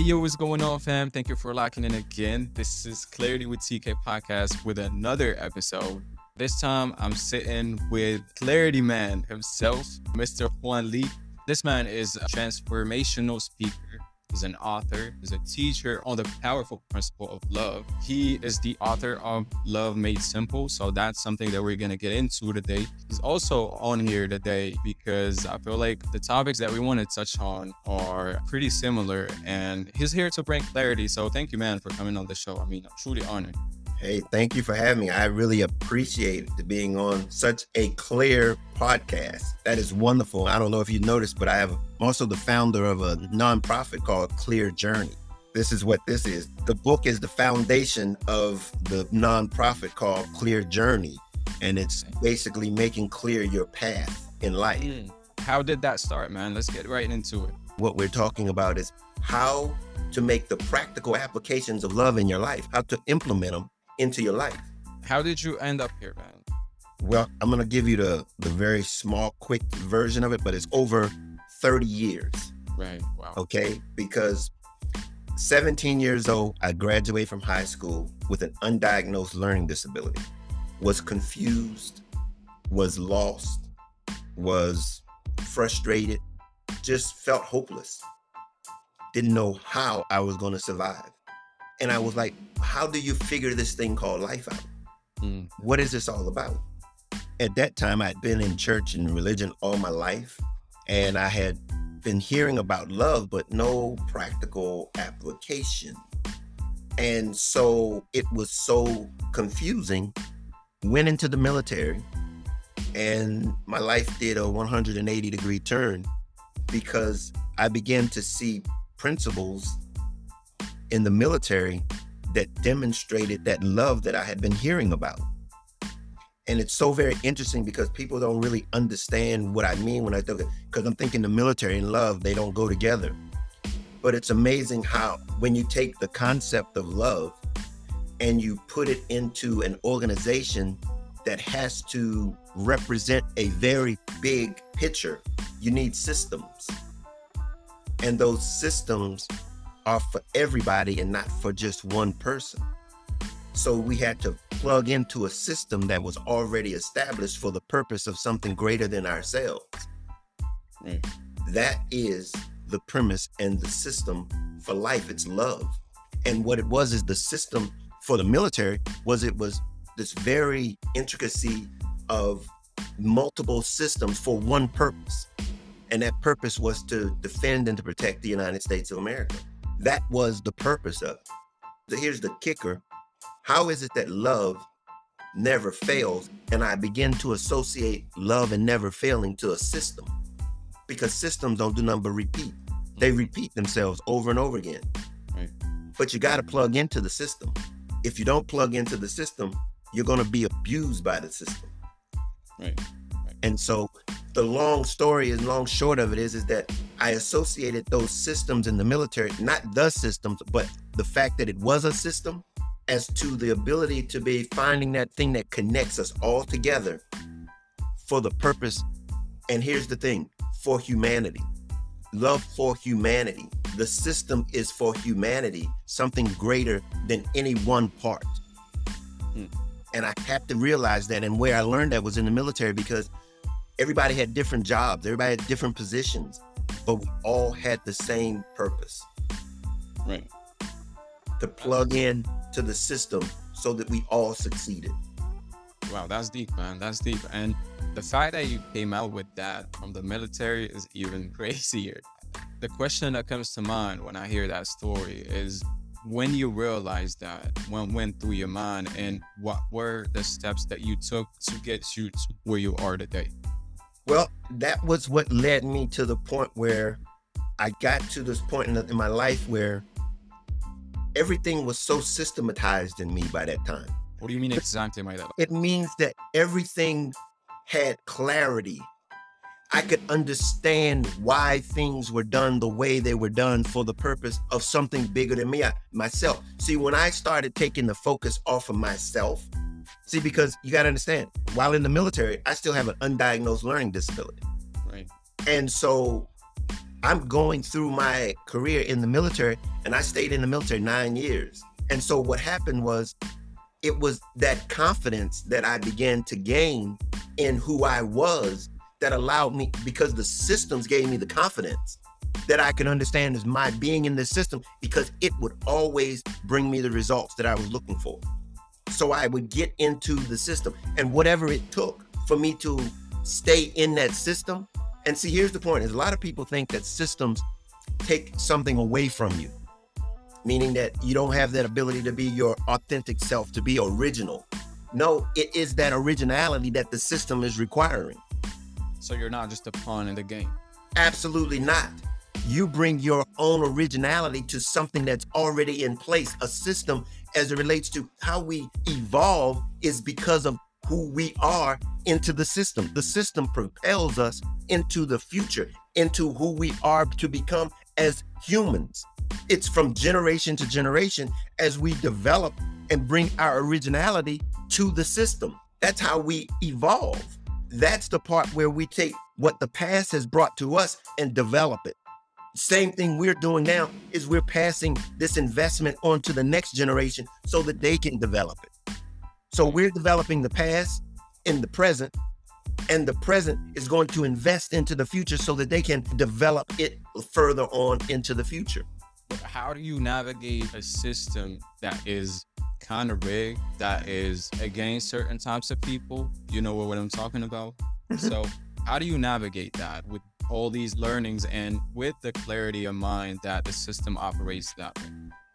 Hey, yo, what's going on, fam? Thank you for locking in again. This is Clarity with TK Podcast with another episode. This time, I'm sitting with Clarity Man himself, Mr. Juan Lee. This man is a transformational speaker He's an author, he's a teacher on the powerful principle of love. He is the author of Love Made Simple. So that's something that we're going to get into today. He's also on here today because I feel like the topics that we want to touch on are pretty similar and he's here to bring clarity. So thank you, man, for coming on the show. I mean, I'm truly honored. Hey, thank you for having me. I really appreciate being on such a clear podcast. That is wonderful. I don't know if you noticed, but I have also the founder of a nonprofit called Clear Journey. This is what this is. The book is the foundation of the nonprofit called Clear Journey, and it's basically making clear your path in life. Mm. How did that start, man? Let's get right into it. What we're talking about is how to make the practical applications of love in your life, how to implement them into your life. How did you end up here, man? Well, I'm gonna give you the the very small, quick version of it, but it's over 30 years. Right. Wow. Okay, because 17 years old, I graduated from high school with an undiagnosed learning disability. Was confused, was lost, was frustrated, just felt hopeless. Didn't know how I was going to survive. And I was like, how do you figure this thing called life out? Mm. What is this all about? At that time, I'd been in church and religion all my life, and I had been hearing about love, but no practical application. And so it was so confusing. Went into the military, and my life did a 180 degree turn because I began to see principles in the military that demonstrated that love that I had been hearing about. And it's so very interesting because people don't really understand what I mean when I think because I'm thinking the military and love, they don't go together. But it's amazing how when you take the concept of love and you put it into an organization that has to represent a very big picture, you need systems. And those systems are for everybody and not for just one person. So we had to plug into a system that was already established for the purpose of something greater than ourselves. Mm. That is the premise and the system for life. It's love. And what it was is the system for the military was it was this very intricacy of multiple systems for one purpose. And that purpose was to defend and to protect the United States of America. That was the purpose of it. So here's the kicker. How is it that love never fails? And I begin to associate love and never failing to a system because systems don't do nothing but repeat. They repeat themselves over and over again. Right. But you got to plug into the system. If you don't plug into the system, you're going to be abused by the system. Right. right. And so the long story and long short of it is is that I associated those systems in the military, not the systems, but the fact that it was a system as to the ability to be finding that thing that connects us all together for the purpose. And here's the thing for humanity, love for humanity. The system is for humanity, something greater than any one part. Hmm. And I had to realize that. And where I learned that was in the military because everybody had different jobs, everybody had different positions, but we all had the same purpose. Right. To plug in to the system so that we all succeeded. Wow, that's deep, man. That's deep. And the fact that you came out with that from the military is even crazier. The question that comes to mind when I hear that story is when you realized that, what went through your mind, and what were the steps that you took to get you to where you are today? Well, that was what led me to the point where I got to this point in, in my life where everything was so systematized in me by that time. What do you mean exactly by that? It means that everything had clarity. I could understand why things were done the way they were done for the purpose of something bigger than me, I, myself. See, when I started taking the focus off of myself See, because you got to understand, while in the military, I still have an undiagnosed learning disability. Right. And so I'm going through my career in the military, and I stayed in the military nine years. And so what happened was, it was that confidence that I began to gain in who I was that allowed me, because the systems gave me the confidence that I can understand is my being in this system because it would always bring me the results that I was looking for. So I would get into the system and whatever it took for me to stay in that system. And see, here's the point is a lot of people think that systems take something away from you, meaning that you don't have that ability to be your authentic self, to be original. No, it is that originality that the system is requiring. So you're not just a pawn in the game. Absolutely not. You bring your own originality to something that's already in place. A system, as it relates to how we evolve, is because of who we are into the system. The system propels us into the future, into who we are to become as humans. It's from generation to generation as we develop and bring our originality to the system. That's how we evolve. That's the part where we take what the past has brought to us and develop it. Same thing we're doing now is we're passing this investment on to the next generation so that they can develop it. So we're developing the past in the present, and the present is going to invest into the future so that they can develop it further on into the future. How do you navigate a system that is kind of rigged, that is against certain types of people? You know what I'm talking about? Mm-hmm. so, how do you navigate that with all these learnings and with the clarity of mind that the system operates that way?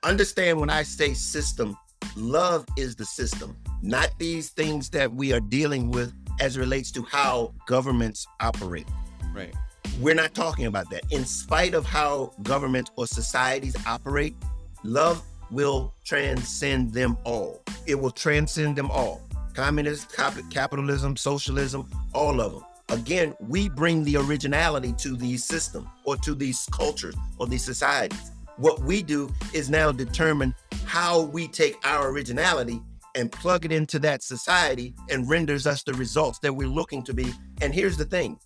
Understand when I say system, love is the system, not these things that we are dealing with as relates to how governments operate. Right. We're not talking about that. In spite of how governments or societies operate, love will transcend them all. It will transcend them all. Communist, capitalism, socialism, all of them. Again, we bring the originality to these systems or to these cultures or these societies. What we do is now determine how we take our originality and plug it into that society and renders us the results that we're looking to be. And here's the thing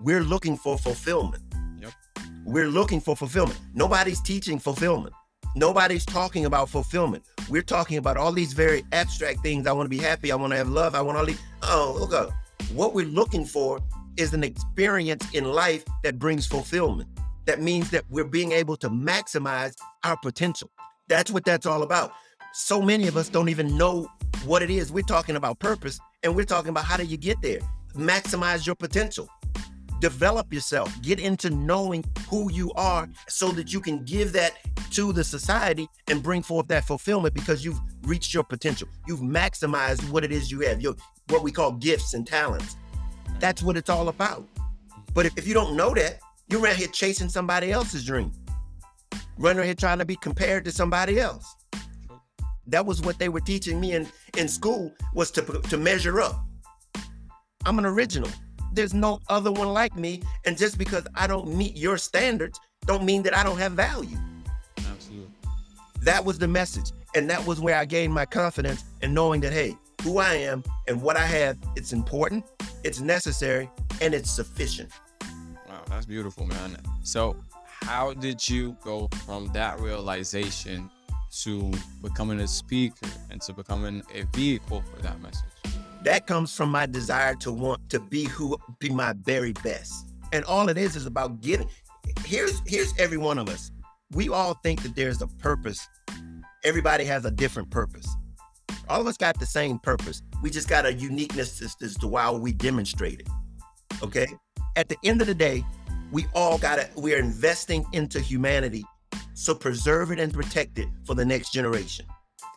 we're looking for fulfillment. Yep. We're looking for fulfillment. Nobody's teaching fulfillment. Nobody's talking about fulfillment. We're talking about all these very abstract things. I want to be happy. I want to have love. I want all these. Oh, look up. What we're looking for is an experience in life that brings fulfillment. That means that we're being able to maximize our potential. That's what that's all about. So many of us don't even know what it is. We're talking about purpose and we're talking about how do you get there? Maximize your potential. Develop yourself. Get into knowing who you are so that you can give that to the society and bring forth that fulfillment because you've reached your potential. You've maximized what it is you have, what we call gifts and talents. That's what it's all about. But if, if you don't know that, you're around here chasing somebody else's dream, running around here trying to be compared to somebody else. That was what they were teaching me in, in school was to, to measure up. I'm an original. There's no other one like me. And just because I don't meet your standards, don't mean that I don't have value. Absolutely. That was the message. And that was where I gained my confidence in knowing that, hey, who I am and what I have, it's important, it's necessary, and it's sufficient. Wow, that's beautiful, man. So, how did you go from that realization to becoming a speaker and to becoming a vehicle for that message? That comes from my desire to want to be who be my very best. And all it is is about getting here's here's every one of us. We all think that there's a purpose. Everybody has a different purpose. All of us got the same purpose. We just got a uniqueness as, as to how we demonstrate it. Okay. At the end of the day, we all got to, we're investing into humanity. So preserve it and protect it for the next generation.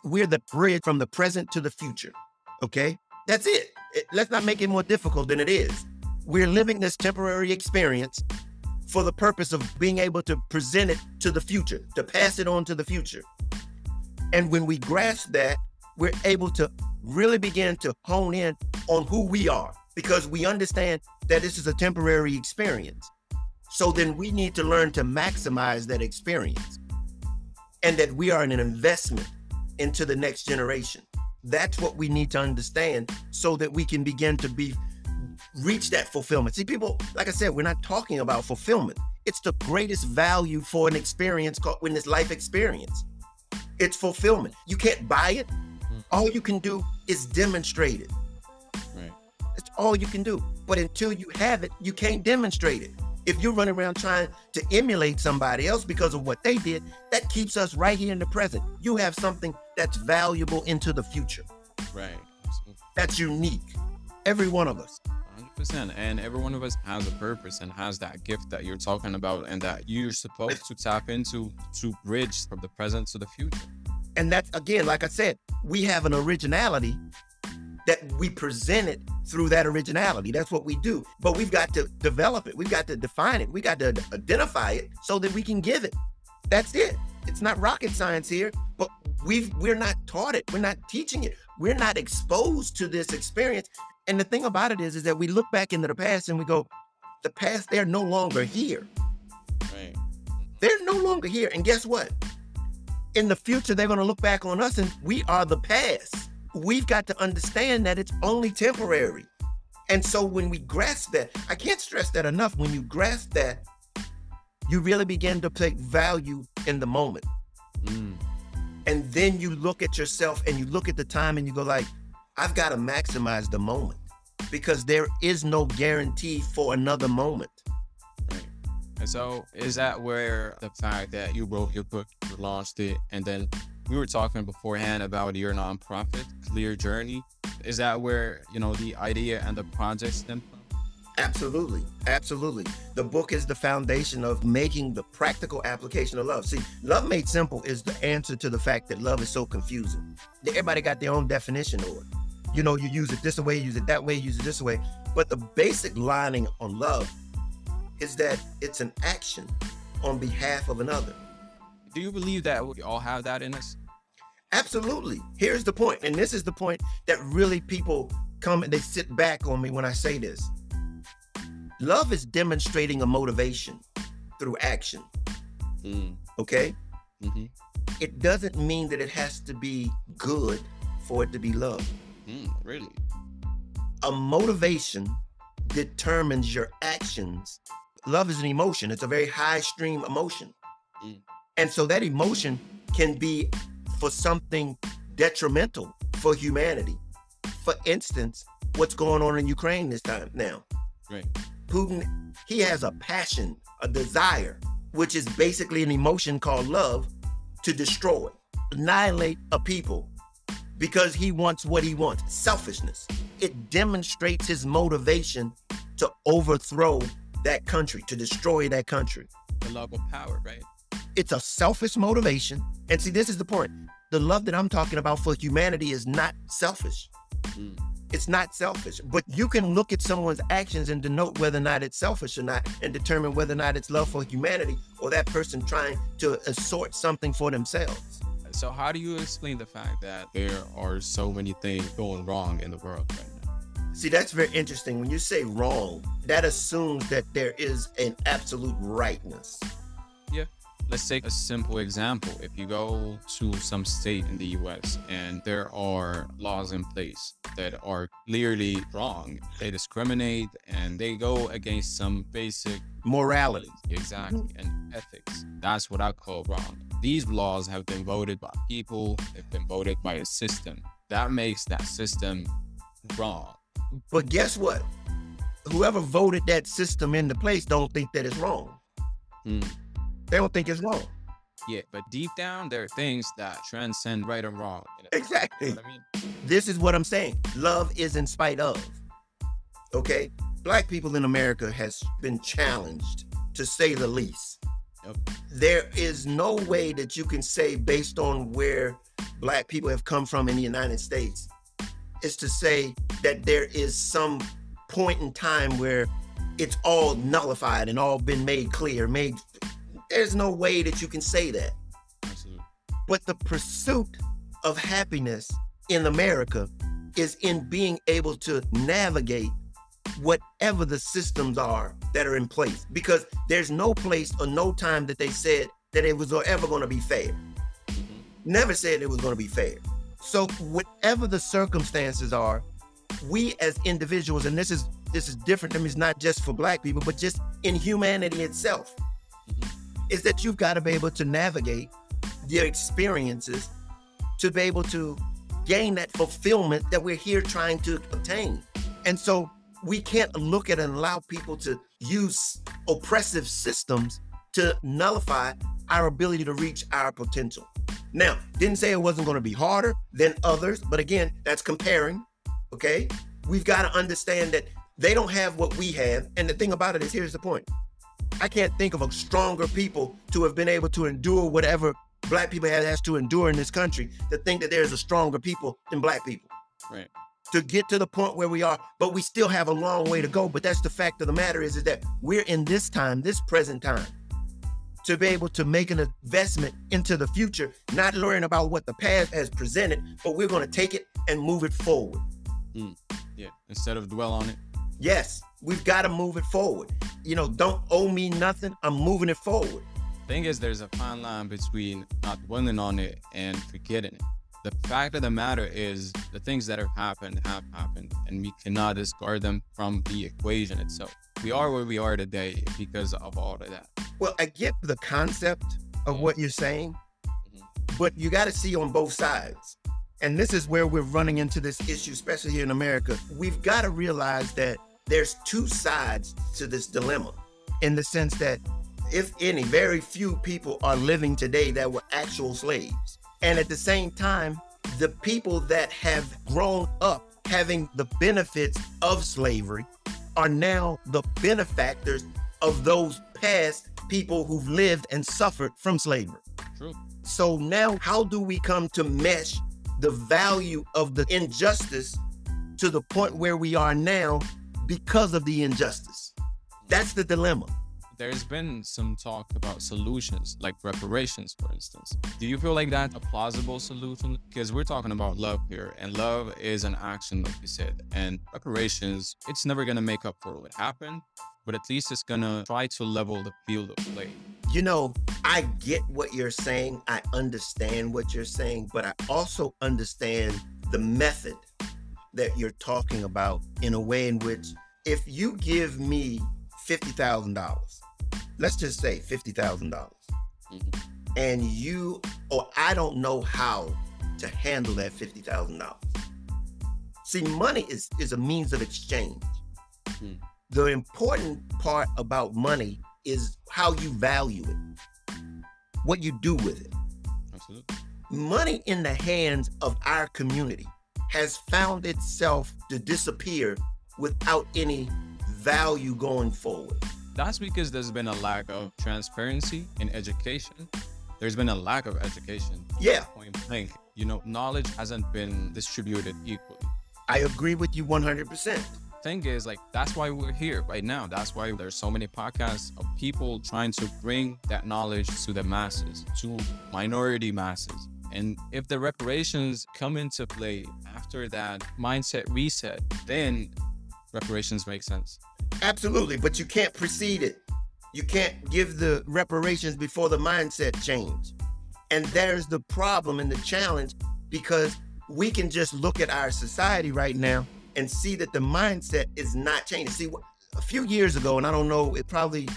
We're the bridge from the present to the future. Okay. That's it. it. Let's not make it more difficult than it is. We're living this temporary experience for the purpose of being able to present it to the future, to pass it on to the future. And when we grasp that, we're able to really begin to hone in on who we are because we understand that this is a temporary experience. So then we need to learn to maximize that experience and that we are an investment into the next generation. That's what we need to understand so that we can begin to be reach that fulfillment. See, people, like I said, we're not talking about fulfillment. It's the greatest value for an experience called when this life experience. It's fulfillment. You can't buy it. All you can do is demonstrate it. Right. That's all you can do. But until you have it, you can't demonstrate it. If you're running around trying to emulate somebody else because of what they did, that keeps us right here in the present. You have something that's valuable into the future. Right. That's unique. Every one of us. 100%. And every one of us has a purpose and has that gift that you're talking about and that you're supposed to tap into to bridge from the present to the future. And that's again, like I said, we have an originality that we present it through that originality. That's what we do. But we've got to develop it. We've got to define it. We got to identify it so that we can give it. That's it. It's not rocket science here, but we've we're not taught it. We're not teaching it. We're not exposed to this experience. And the thing about it is, is that we look back into the past and we go, the past, they're no longer here. Right. They're no longer here. And guess what? In the future, they're going to look back on us and we are the past. We've got to understand that it's only temporary. And so when we grasp that, I can't stress that enough. When you grasp that, you really begin to take value in the moment. Mm. And then you look at yourself and you look at the time and you go like, I've got to maximize the moment because there is no guarantee for another moment. And so is that where the fact that you wrote your book, you launched it, and then we were talking beforehand about your nonprofit, Clear Journey. Is that where, you know, the idea and the project stem from? Absolutely. Absolutely. The book is the foundation of making the practical application of love. See, love made simple is the answer to the fact that love is so confusing. Everybody got their own definition of it. You know, you use it this way, use it that way, use it this way. But the basic lining on love is that it's an action on behalf of another. Do you believe that we all have that in us? Absolutely. Here's the point, and this is the point that really people come and they sit back on me when I say this. Love is demonstrating a motivation through action. Mm. Okay? hmm It doesn't mean that it has to be good for it to be love. Mm, really? A motivation determines your actions. Love is an emotion, it's a very high stream emotion. Mm. And so that emotion can be for something detrimental for humanity. For instance, what's going on in Ukraine this time now? Right. Putin, he has a passion, a desire, which is basically an emotion called love to destroy, annihilate a people because he wants what he wants selfishness. It demonstrates his motivation to overthrow that country, to destroy that country. The love of power, right? It's a selfish motivation. And see, this is the point. The love that I'm talking about for humanity is not selfish. Mm. It's not selfish, but you can look at someone's actions and denote whether or not it's selfish or not, and determine whether or not it's love for humanity or that person trying to assort something for themselves. So how do you explain the fact that there are so many things going wrong in the world right? See, that's very interesting. When you say wrong, that assumes that there is an absolute rightness. Yeah. Let's take a simple example. If you go to some state in the US and there are laws in place that are clearly wrong, they discriminate and they go against some basic Morality. exactly and ethics. That's what I call wrong. These laws have been voted by people, they've been voted by a system. That makes that system wrong. But guess what? Whoever voted that system into place don't think that it's wrong. Hmm. They don't think it's wrong. Yeah, but deep down, there are things that transcend right and wrong. You know Exactly. what I mean? This is what I'm saying. Love is in spite of. Okay? Black people in America has been challenged to say the least. Yep. There is no way that you can say based on where black people have come from in the United States is to say that there is some point in time where it's all nullified and all been made clear, made there's no way that you can say that. Absolutely. But the pursuit of happiness in America is in being able to navigate whatever the systems are that are in place. Because there's no place or no time that they said that it was ever going to be fair. Mhm. Never said it was going to be fair. So whatever the circumstances are, we as individuals, and this is this is different. I mean, it's not just for black people, but just in humanity itself. is that you've got to be able to navigate your experiences to be able to gain that fulfillment that we're here trying to obtain. And so we can't look at and allow people to use oppressive systems to nullify our ability to reach our potential. Now, didn't say it wasn't going to be harder than others, but again, that's comparing. Okay. We've got to understand that they don't have what we have. And the thing about it is here's the point I can't think of a stronger people to have been able to endure whatever black people have has to endure in this country to think that there's a stronger people than black people. Right. To get to the point where we are, but we still have a long way to go. But that's the fact of the matter is, is that we're in this time, this present time, to be able to make an investment into the future, not learning about what the past has presented, but we're going to take it and move it forward. Mm. Yeah. Instead of dwell on it. Yes, we've got to move it forward. You know, don't owe me nothing. I'm moving it forward. Thing is, there's a fine line between not dwelling on it and forgetting it. The fact of the matter is, the things that have happened have happened, and we cannot discard them from the equation itself. We are where we are today because of all of that. Well, I get the concept of what you're saying, mm-hmm. but you got to see on both sides. And this is where we're running into this issue, especially here in America. We've got to realize that there's two sides to this dilemma in the sense that, if any, very few people are living today that were actual slaves. And at the same time, the people that have grown up having the benefits of slavery are now the benefactors of those past people who've lived and suffered from slavery. True. So now, how do we come to mesh the value of the injustice to the point where we are now because of the injustice. That's the dilemma. There's been some talk about solutions, like reparations, for instance. Do you feel like that's a plausible solution? Because we're talking about love here, and love is an action, like you said. And reparations, it's never going to make up for what happened, but at least it's going to try to level the field of play. You know, I get what you're saying. I understand what you're saying, but I also understand the method that you're talking about in a way in which if you give me $50,000, let's just say $50,000, dollars Mhm. and you, or I don't know how to handle that $50,000. See, money is, is a means of exchange. Hmm. The important part about money is how you value it, what you do with it Absolutely. money in the hands of our community has found itself to disappear without any value going forward. That's because there's been a lack of transparency in education. There's been a lack of education. Yeah, Point blank. You know, knowledge hasn't been distributed equally. I agree with you 100%. thing is like that's why we're here right now that's why there's so many podcasts of people trying to bring that knowledge to the masses to minority masses and if the reparations come into play after that mindset reset then reparations make sense Absolutely, but you can't precede it. You can't give the reparations before the mindset change. And there's the problem and the challenge because we can just look at our society right now and see that the mindset is not changing. See, a few years ago, and I don't know, it probably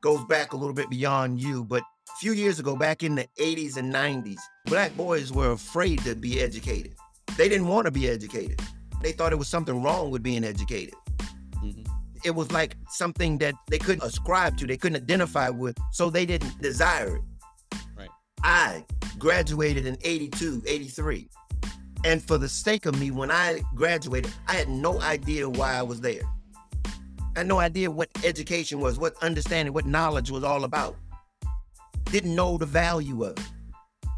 goes back a little bit beyond you, but a few years ago, back in the 80s and 90s, black boys were afraid to be educated. They didn't want to be educated. They thought it was something wrong with being educated. It was like something that they couldn't ascribe to, they couldn't identify with, so they didn't desire it. Right. I graduated in 82, 83. And for the sake of me, when I graduated, I had no idea why I was there. I had no idea what education was, what understanding, what knowledge was all about. Didn't know the value of it.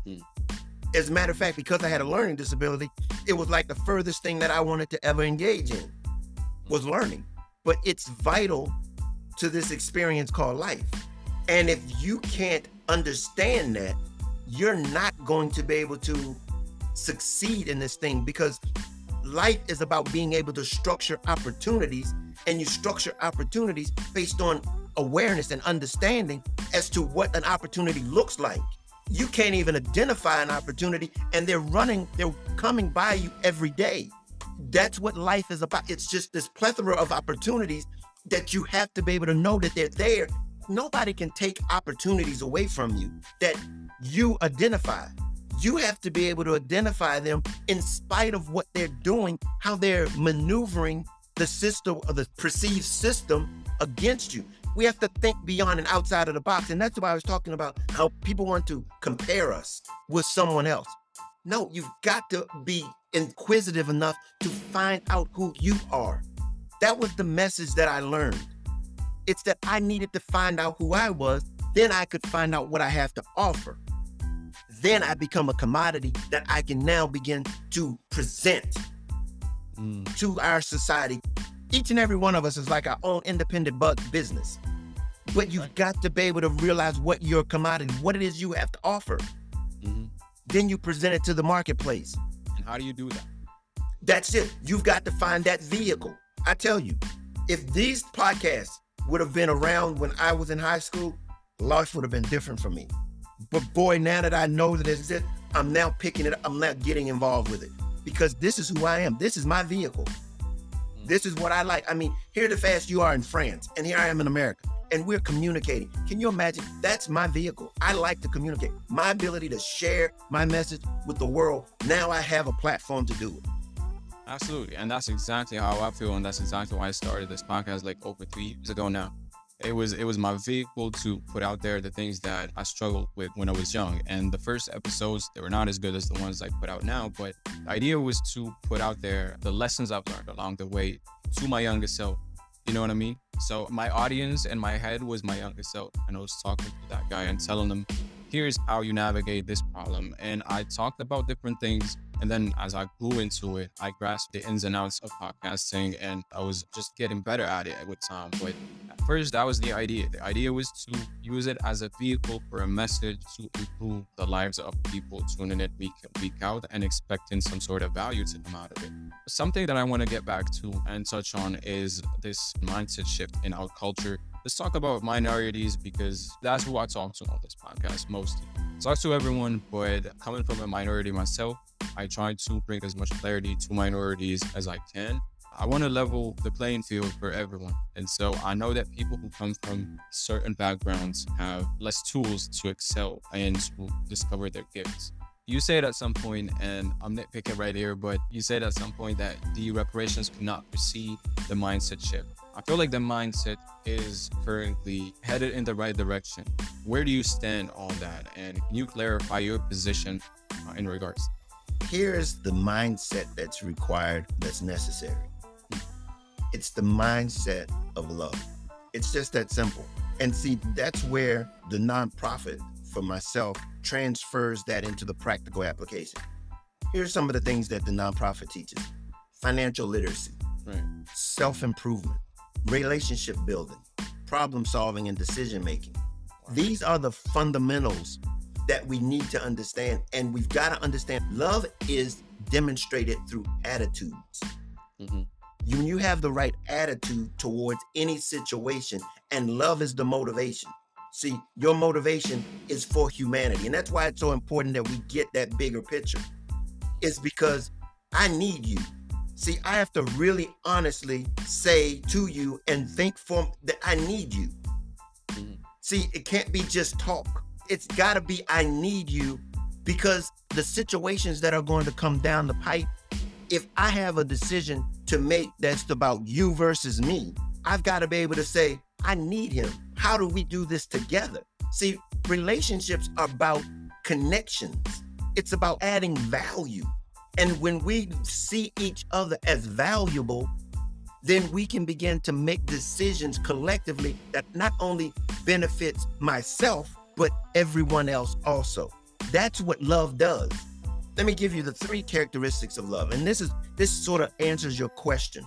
Hmm. As a matter of fact, because I had a learning disability, it was like the furthest thing that I wanted to ever engage in was learning. But it's vital to this experience called life. And if you can't understand that, you're not going to be able to succeed in this thing because life is about being able to structure opportunities and you structure opportunities based on awareness and understanding as to what an opportunity looks like. You can't even identify an opportunity and they're running, they're coming by you every day. That's what life is about. It's just this plethora of opportunities that you have to be able to know that they're there nobody can take opportunities away from you that you identify. You have to be able to identify them in spite of what they're doing, how they're maneuvering the system or the perceived system against you. We have to think beyond and outside of the box. And that's why I was talking about how people want to compare us with someone else. No, you've got to be inquisitive enough to find out who you are. That was the message that I learned. It's that I needed to find out who I was, then I could find out what I have to offer. Then I become a commodity that I can now begin to present mm. to our society. Each and every one of us is like our own independent bug business. But you've got to be able to realize what your commodity, what it is you have to offer. Mm-hmm. Then you present it to the marketplace. How do you do that? That's it. You've got to find that vehicle. I tell you, if these podcasts would have been around when I was in high school, life would have been different for me. But boy, now that I know that it's it, I'm now picking it up. I'm not getting involved with it because this is who I am. This is my vehicle. Mm. This is what I like. I mean, here the fast you are in France, and here I am in America, and we're communicating. Can you imagine? That's my vehicle. I like to communicate. My ability to share my message with the world. Now I have a platform to do it. Absolutely. And that's exactly how I feel. And that's exactly why I started this podcast like over three years ago now. It was it was my vehicle to put out there the things that I struggled with when I was young. And the first episodes, they were not as good as the ones I put out now. But the idea was to put out there the lessons I've learned along the way to my younger self. You know what I mean? So my audience and my head was my younger self. And I was talking to that guy and telling him, here's how you navigate this problem. And I talked about different things and then as I grew into it, I grasped the ins and outs of podcasting and I was just getting better at it with time. But at first, that was the idea. The idea was to use it as a vehicle for a message to improve the lives of people tuning in week in, week out and expecting some sort of value to come out of it. Something that I want to get back to and touch on is this mindset shift in our culture let's talk about minorities because that's who I talk to on this podcast mostly. Talk to everyone, but coming from a minority myself, I try to bring as much clarity to minorities as I can. I want to level the playing field for everyone. And so I know that people who come from certain backgrounds have less tools to excel and to discover their gifts. You said at some point, and I'm nitpicking right here, but you said at some point that the reparations could not precede the mindset shift. I feel like the mindset is currently headed in the right direction. Where do you stand on that? And can you clarify your position uh, in regards? Here's the mindset that's required, that's necessary. It's the mindset of love. It's just that simple. And see, that's where the nonprofit for myself transfers that into the practical application. Here's some of the things that the nonprofit teaches financial literacy, right. self improvement, relationship building, problem solving, and decision making. These are the fundamentals that we need to understand. And we've got to understand love is demonstrated through attitudes. Mm-hmm. When you have the right attitude towards any situation, and love is the motivation. See, your motivation is for humanity. And that's why it's so important that we get that bigger picture. It's because I need you. See, I have to really honestly say to you and think for that I need you. Mm-hmm. See, it can't be just talk. It's got to be I need you because the situations that are going to come down the pipe, if I have a decision to make that's about you versus me, I've got to be able to say, I need him. How do we do this together? See, relationships are about connections. It's about adding value. And when we see each other as valuable, then we can begin to make decisions collectively that not only benefits myself, but everyone else also. That's what love does. Let me give you the three characteristics of love. And this is this sort of answers your question.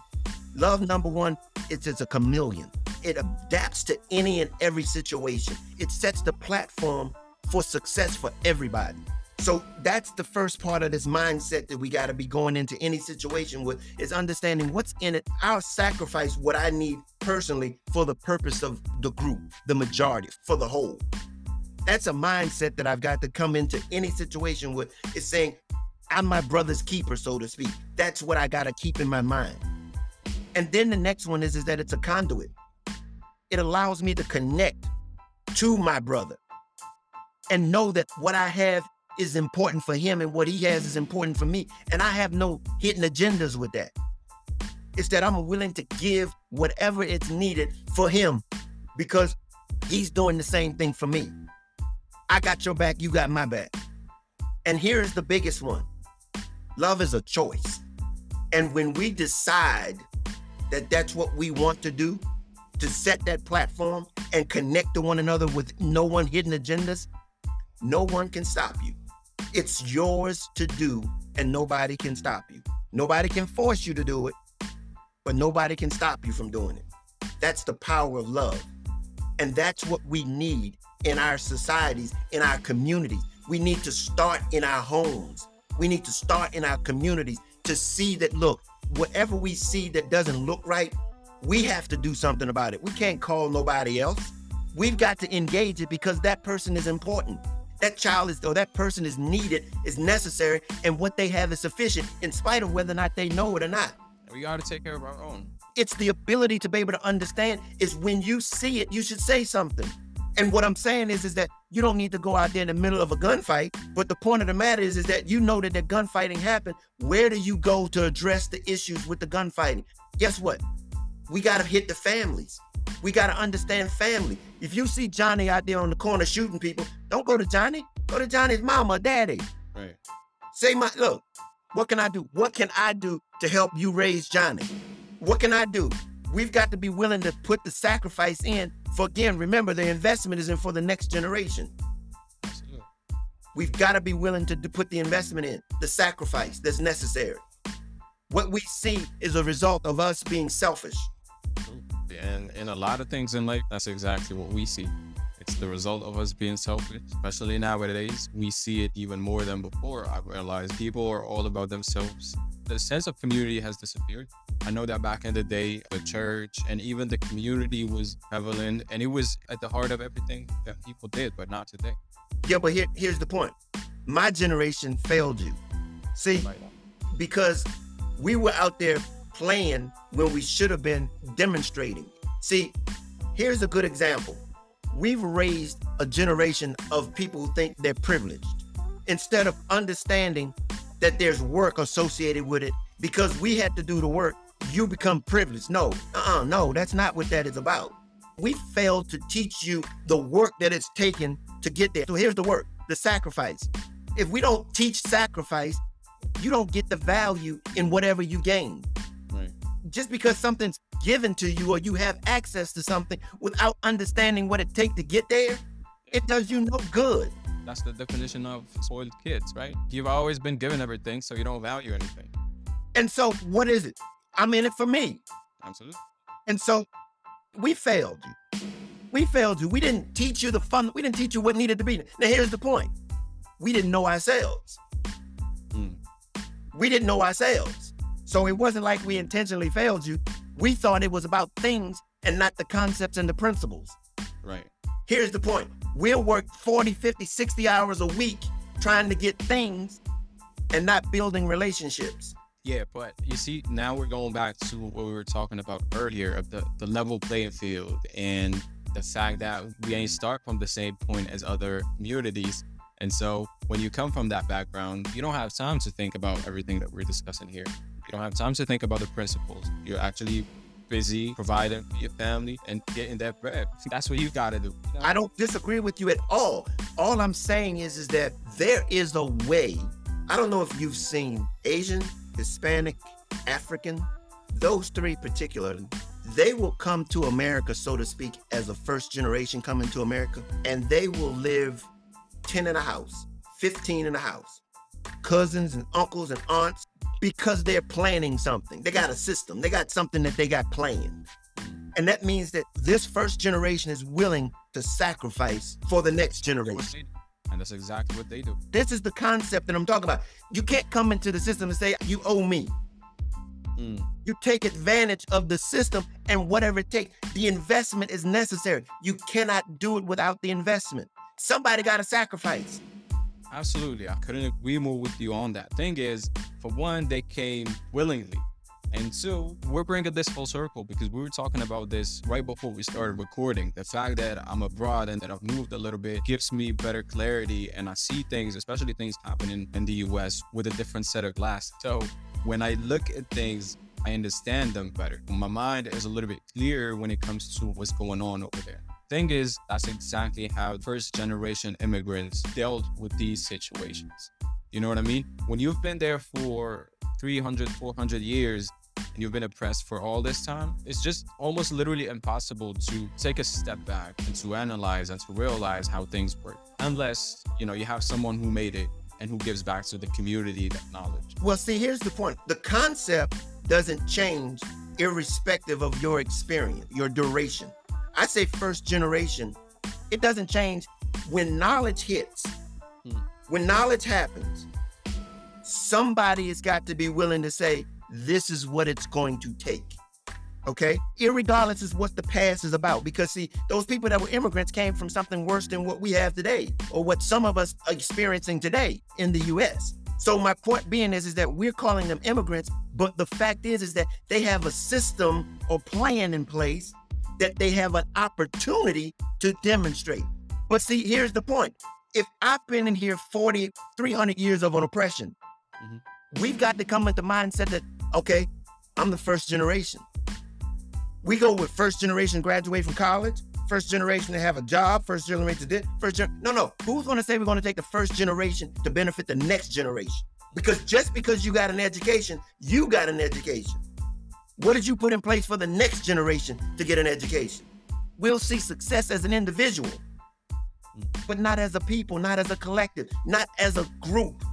Love number one, it's, it's a chameleon. It adapts to any and every situation. It sets the platform for success for everybody. So that's the first part of this mindset that we got to be going into any situation with is understanding what's in it. I'll sacrifice what I need personally for the purpose of the group, the majority, for the whole. That's a mindset that I've got to come into any situation with. Is saying, I'm my brother's keeper, so to speak. That's what I got to keep in my mind. And then the next one is, is that it's a conduit. It allows me to connect to my brother and know that what I have is important for him and what he has is important for me. And I have no hidden agendas with that. It's that I'm willing to give whatever it's needed for him because he's doing the same thing for me. I got your back, you got my back. And here's the biggest one love is a choice. And when we decide that that's what we want to do, to set that platform and connect to one another with no one hidden agendas, no one can stop you. It's yours to do, and nobody can stop you. Nobody can force you to do it, but nobody can stop you from doing it. That's the power of love. And that's what we need in our societies, in our communities. We need to start in our homes. We need to start in our communities to see that, look, whatever we see that doesn't look right, we have to do something about it. We can't call nobody else. We've got to engage it because that person is important. That child is, or that person is needed, is necessary, and what they have is sufficient, in spite of whether or not they know it or not. We got to take care of our own. It's the ability to be able to understand is when you see it, you should say something. And what I'm saying is, is that you don't need to go out there in the middle of a gunfight. But the point of the matter is, is that you know that the gunfighting happened. Where do you go to address the issues with the gunfighting? Guess what? We got to hit the families. We got to understand family. If you see Johnny out there on the corner shooting people, don't go to Johnny. Go to Johnny's mama, daddy. Right. Say my look. What can I do? What can I do to help you raise Johnny? What can I do? We've got to be willing to put the sacrifice in. For again, remember the investment is in for the next generation. Absolutely. We've got to be willing to, to put the investment in, the sacrifice that's necessary. What we see is a result of us being selfish. And in a lot of things in life, that's exactly what we see. It's the result of us being selfish, especially nowadays. We see it even more than before. I realize people are all about themselves. The sense of community has disappeared. I know that back in the day, the church and even the community was prevalent and it was at the heart of everything that people did, but not today. Yeah, but here, here's the point. My generation failed you. See, because we were out there playing when we should have been demonstrating. See, here's a good example. We've raised a generation of people who think they're privileged instead of understanding that there's work associated with it because we had to do the work. You become privileged. No, uh-uh, no, that's not what that is about. We failed to teach you the work that it's taken to get there. So here's the work, the sacrifice. If we don't teach sacrifice, you don't get the value in whatever you gain. Just because something's given to you or you have access to something without understanding what it takes to get there, it does you no good. That's the definition of spoiled kids, right? You've always been given everything, so you don't value anything. And so, what is it? I'm in it for me. Absolutely. And so, we failed you. We failed you. We didn't teach you the fun. We didn't teach you what needed to be. Now, here's the point we didn't know ourselves. Mm. We didn't know ourselves. So, it wasn't like we intentionally failed you. We thought it was about things and not the concepts and the principles. Right. Here's the point we'll work 40, 50, 60 hours a week trying to get things and not building relationships. Yeah, but you see, now we're going back to what we were talking about earlier of the, the level playing field and the fact that we ain't start from the same point as other communities. And so when you come from that background, you don't have time to think about everything that we're discussing here. Don't have time to think about the principles. You're actually busy providing for your family and getting that bread. That's what you gotta do. you know? I don't disagree with you at all. All I'm saying is, is that there is a way. I don't know if you've seen Asian, Hispanic, African, those three particularly. They will come to America, so to speak, as a first generation coming to America, and they will live 10 in a house, 15 in a house, cousins and uncles and aunts, because they're planning something. They got a system, they got something that they got planned. And that means that this first generation is willing to sacrifice for the next generation. And that's exactly what they do. This is the concept that I'm talking about. You can't come into the system and say, you owe me. Mm. You take advantage of the system and whatever it takes. The investment is necessary. You cannot do it without the investment. Somebody got to sacrifice. Absolutely. I couldn't agree more with you on that. Thing is, for one, they came willingly. And two, we're bringing this full circle because we were talking about this right before we started recording. The fact that I'm abroad and that I've moved a little bit gives me better clarity and I see things, especially things happening in the US with a different set of glasses. So when I look at things, I understand them better. My mind is a little bit clearer when it comes to what's going on over there. Thing is, that's exactly how first generation immigrants dealt with these situations. You know what I mean? When you've been there for 300, 400 years, and you've been oppressed for all this time, it's just almost literally impossible to take a step back and to analyze and to realize how things work. Unless, you know, you have someone who made it and who gives back to the community that knowledge. Well, see, here's the point. The concept doesn't change irrespective of your experience, your duration. I say first generation, it doesn't change when knowledge hits. When knowledge happens, somebody has got to be willing to say, this is what it's going to take. Okay, irregardless is what the past is about. Because see, those people that were immigrants came from something worse than what we have today, or what some of us are experiencing today in the U.S. So my point being is, is that we're calling them immigrants, but the fact is, is that they have a system or plan in place that they have an opportunity to demonstrate. But see, here's the point. If I've been in here 40, 300 years of an oppression, mm-hmm. we've got to come with the mindset that Okay, I'm the first generation. We go with first generation graduate from college, first generation to have a job, first generation to first gen- no no. Who's going to say we're going to take the first generation to benefit the next generation? Because just because you got an education, you got an education. What did you put in place for the next generation to get an education? We'll see success as an individual, but not as a people, not as a collective, not as a group.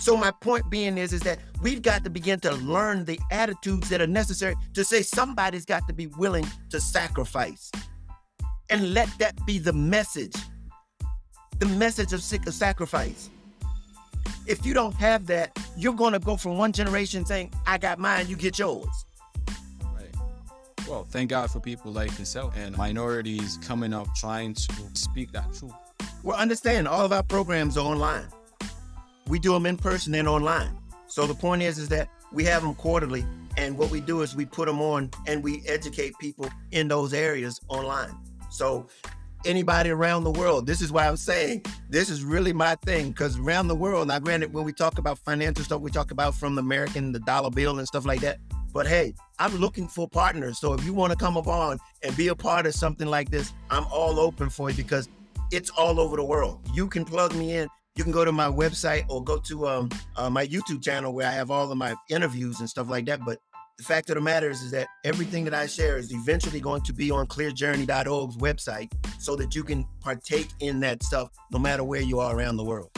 So my point being is, is that we've got to begin to learn the attitudes that are necessary to say somebody's got to be willing to sacrifice. And let that be the message. The message of sacrifice. If you don't have that, you're going to go from one generation saying, I got mine, you get yours. Well, thank God for people like yourself and minorities coming up trying to speak that truth. Well, understand all of our programs are online we do them in person and online. So the point is, is that we have them quarterly, and what we do is we put them on and we educate people in those areas online. So anybody around the world, this is why I'm saying this is really my thing because around the world. Now, granted, when we talk about financial stuff, we talk about from the American, the dollar bill, and stuff like that. But hey, I'm looking for partners. So if you want to come up on and be a part of something like this, I'm all open for it because it's all over the world. You can plug me in you can go to my website or go to um, uh, my YouTube channel where I have all of my interviews and stuff like that. But the fact of the matter is, is that everything that I share is eventually going to be on clearjourney.org's website so that you can partake in that stuff no matter where you are around the world.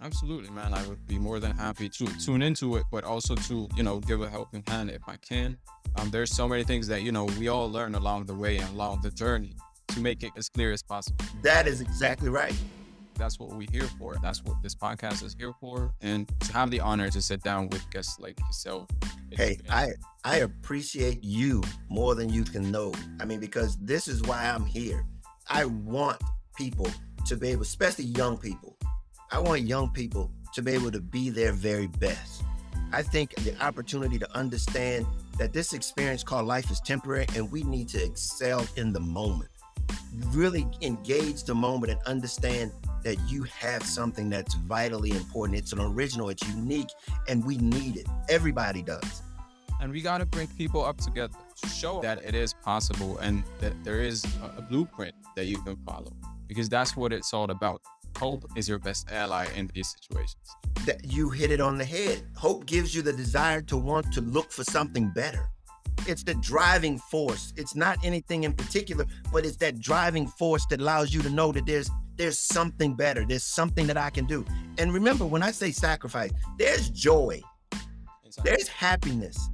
Absolutely, man. I would be more than happy to tune into it, but also to, you know, give a helping hand if I can. Um, there's so many things that, you know, we all learn along the way and along the journey to make it as clear as possible. That is exactly right that's what we're here for. That's what this podcast is here for. And to have the honor to sit down with guests like yourself. Hey, I I appreciate you more than you can know. I mean, because this is why I'm here. I want people to be able, especially young people. I want young people to be able to be their very best. I think the opportunity to understand that this experience called life is temporary and we need to excel in the moment. Really engage the moment and understand that you have something that's vitally important. It's an original, it's unique, and we need it. Everybody does. And we got to bring people up together to show that it is possible and that there is a, blueprint that you can follow because that's what it's all about. Hope is your best ally in these situations. That you hit it on the head. Hope gives you the desire to want to look for something better. It's the driving force. It's not anything in particular, but it's that driving force that allows you to know that there's there's something better. There's something that I can do. And remember, when I say sacrifice, there's joy, there's happiness.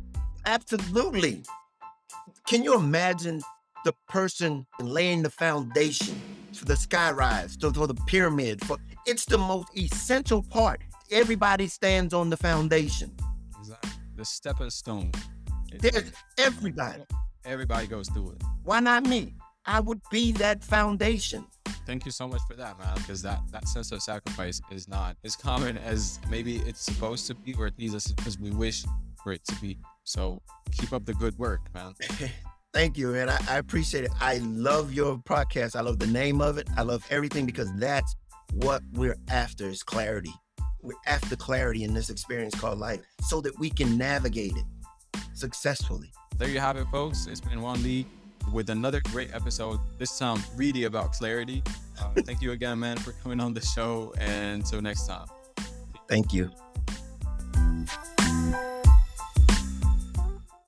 Absolutely. Can you imagine the person laying the foundation for the skyrise, for, for the pyramid? For it's the most essential part. Everybody stands on the foundation. Exactly. The stepping stone. There's everybody. Everybody goes through it. Why not me? I would be that foundation thank you so much for that, man. Because that that sense of sacrifice is not as common as maybe it's supposed to be, or at least as we wish for it to be. So keep up the good work, man. Thank you, man. I, I, appreciate it. I love your podcast. I love the name of it. I love everything because that's what we're after is clarity. We're after clarity in this experience called life so that we can navigate it successfully. There you have it, folks. It's been Juan Lee with another great episode, this time really about clarity. Uh, thank you again, man, for coming on the show. And until next time. Thank you.